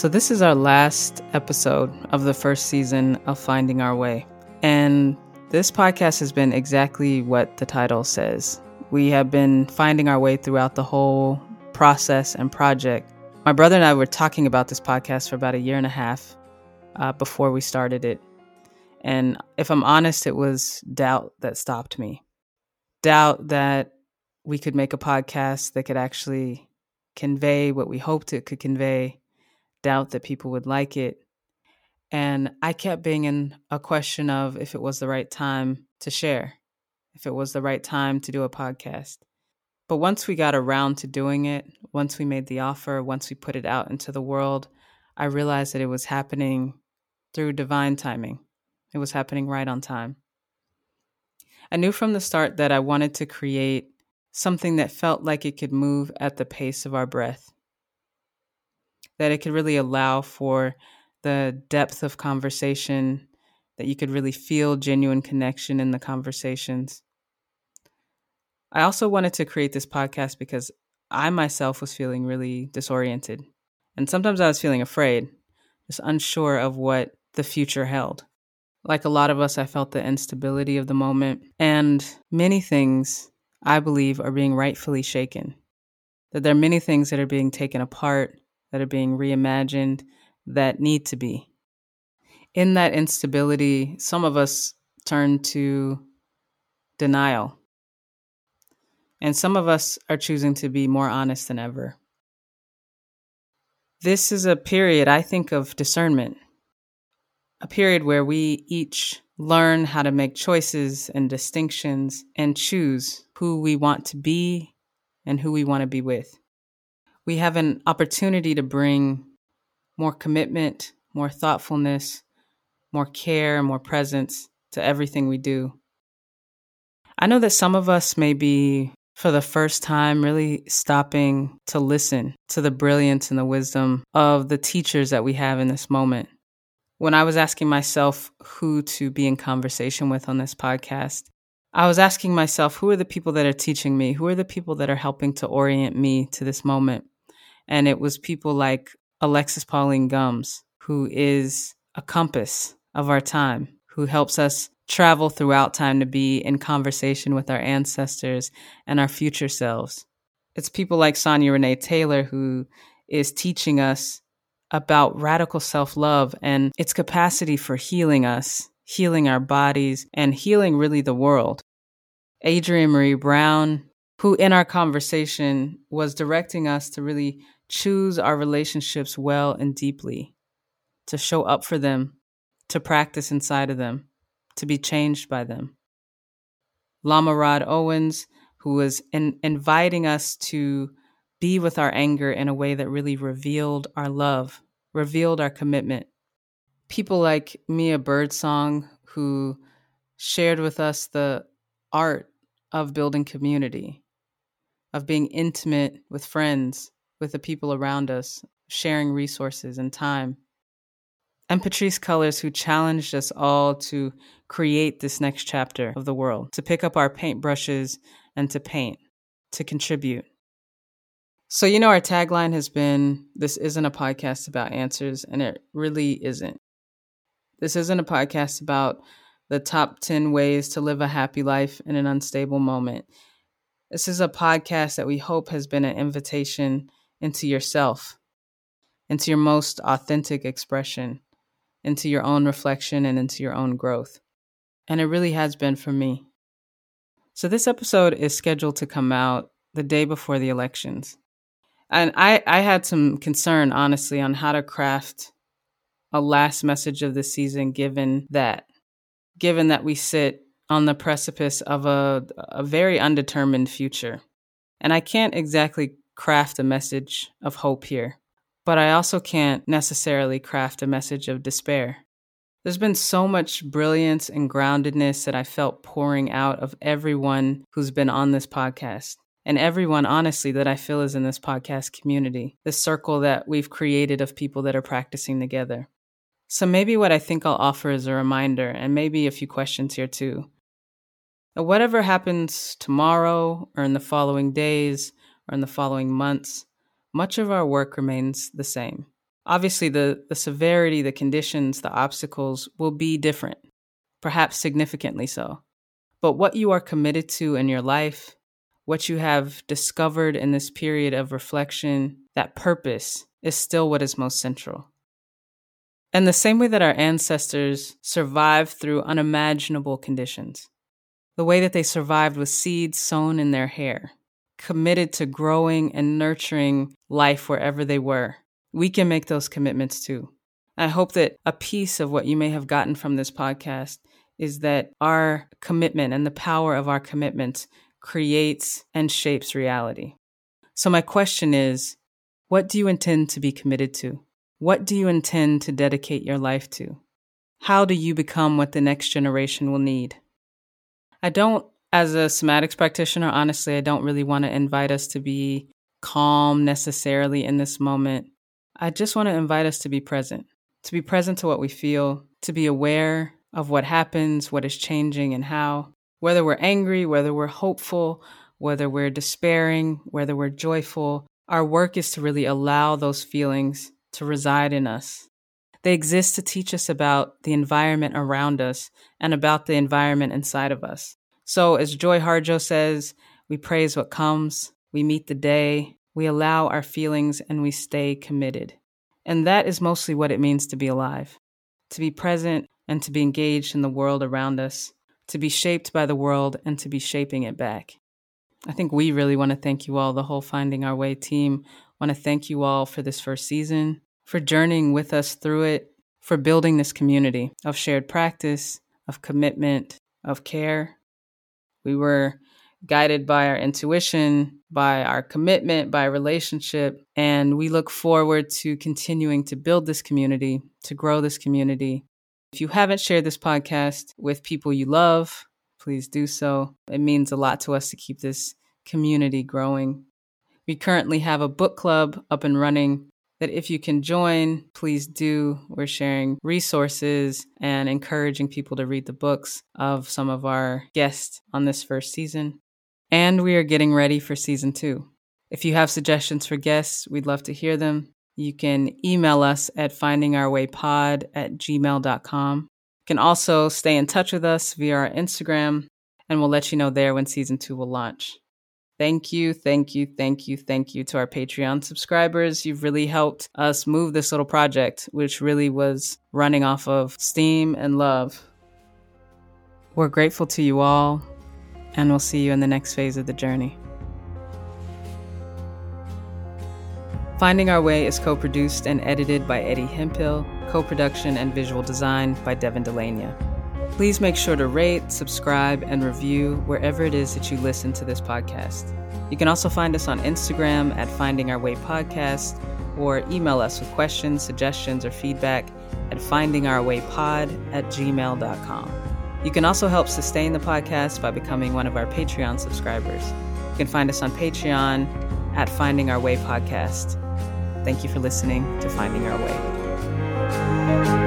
So, this is our last episode of the first season of Finding Our Way. And this podcast has been exactly what the title says. We have been finding our way throughout the whole process and project. My brother and I were talking about this podcast for about a year and a half uh, before we started it. And if I'm honest, it was doubt that stopped me. Doubt that we could make a podcast that could actually convey what we hoped it could convey doubt that people would like it. And I kept being in a question of if it was the right time to share, if it was the right time to do a podcast. But once we got around to doing it, once we made the offer, once we put it out into the world, I realized that it was happening through divine timing. It was happening right on time. I knew from the start that I wanted to create something that felt like it could move at the pace of our breath that it could really allow for the depth of conversation, that you could really feel genuine connection in the conversations. I also wanted to create this podcast because I myself was feeling really disoriented. And sometimes I was feeling afraid, just unsure of what the future held. Like a lot of us, I felt the instability of the moment, and many things I believe are being rightfully shaken. That there are many things that are being taken apart that are being reimagined that need to be. In that instability, some of us turn to denial. And some of us are choosing to be more honest than ever. This is a period, I think, of discernment, a period where we each learn how to make choices and distinctions and choose who we want to be and who we want to be with we have an opportunity to bring more commitment, more thoughtfulness, more care, more presence to everything we do. I know that some of us may be, for the first time, really stopping to listen to the brilliance and the wisdom of the teachers that we have in this moment. When I was asking myself who to be in conversation with on this podcast, I was asking myself, who are the people that are teaching me? Who are the people that are helping to orient me to this moment? And it was people like Alexis Pauline Gumbs, who is a compass of our time, who helps us travel throughout time to be in conversation with our ancestors and our future selves. It's people like Sonya Renee Taylor who is teaching us about radical self love and its capacity for healing us, healing our bodies, and healing really the world. Adrienne Maree Brown, who in our conversation was directing us to really choose our relationships well and deeply, to show up for them, to practice inside of them, to be changed by them. Lama Rod Owens, who was in, inviting us to be with our anger in a way that really revealed our love, revealed our commitment. People like Mia Birdsong, who shared with us the art of building community, of being intimate with friends, with the people around us, sharing resources and time. And Patrisse Cullors, who challenged us all to create this next chapter of the world, to pick up our paintbrushes and to paint, to contribute. So, you know, our tagline has been this isn't a podcast about answers, and it really isn't. This isn't a podcast about the top 10 ways to live a happy life in an unstable moment. This is a podcast that we hope has been an invitation into yourself, into your most authentic expression, into your own reflection, and into your own growth. And it really has been for me. So, this episode is scheduled to come out the day before the elections. And I, I had some concern, honestly, on how to craft a last message of the season, given that, given that we sit on the precipice of a, a very undetermined future. And I can't exactly craft a message of hope here, but I also can't necessarily craft a message of despair. There's been so much brilliance and groundedness that I felt pouring out of everyone who's been on this podcast. And everyone, honestly, that I feel is in this podcast community, this circle that we've created of people that are practicing together. So maybe what I think I'll offer is a reminder and maybe a few questions here too. whatever happens tomorrow or in the following days, or in the following months, much of our work remains the same. Obviously, the, the severity, the conditions, the obstacles will be different, perhaps significantly so. But what you are committed to in your life, what you have discovered in this period of reflection, that purpose is still what is most central. And the same way that our ancestors survived through unimaginable conditions, the way that they survived with seeds sown in their hair, committed to growing and nurturing life wherever they were, we can make those commitments too. I hope that a piece of what you may have gotten from this podcast is that our commitment and the power of our commitments creates and shapes reality. So, my question is what do you intend to be committed to? What do you intend to dedicate your life to? How do you become what the next generation will need? I don't, as a somatics practitioner, honestly, I don't really want to invite us to be calm necessarily in this moment. I just want to invite us to be present, to be present to what we feel, to be aware of what happens, what is changing, and how. Whether we're angry, whether we're hopeful, whether we're despairing, whether we're joyful, our work is to really allow those feelings to reside in us. They exist to teach us about the environment around us and about the environment inside of us. So, as Joy Harjo says, we praise what comes, we meet the day, we allow our feelings, and we stay committed. And that is mostly what it means to be alive to be present and to be engaged in the world around us, to be shaped by the world and to be shaping it back. I think we really want to thank you all, the whole Finding Our Way team. Want to thank you all for this first season, for journeying with us through it, for building this community of shared practice, of commitment, of care. We were guided by our intuition, by our commitment, by relationship, and we look forward to continuing to build this community, to grow this community. If you haven't shared this podcast with people you love, please do so. It means a lot to us to keep this community growing. We currently have a book club up and running that if you can join, please do. We're sharing resources and encouraging people to read the books of some of our guests on this first season. And we are getting ready for season two. If you have suggestions for guests, we'd love to hear them. You can email us at findingourwaypod at gmail.com You can also stay in touch with us via our Instagram, and we'll let you know there when season two will launch. Thank you, thank you, thank you, thank you to our Patreon subscribers. You've really helped us move this little project, which really was running off of steam and love. We're grateful to you all, and we'll see you in the next phase of the journey. Finding Our Way is co produced and edited by Eddie Hempill, co production and visual design by Devin Delania. Please make sure to rate, subscribe, and review wherever it is that you listen to this podcast. You can also find us on Instagram at Finding Our Way Podcast or email us with questions, suggestions, or feedback at findingourwaypod at gmail.com. You can also help sustain the podcast by becoming one of our Patreon subscribers. You can find us on Patreon at Finding Our Way Podcast. Thank you for listening to Finding Our Way.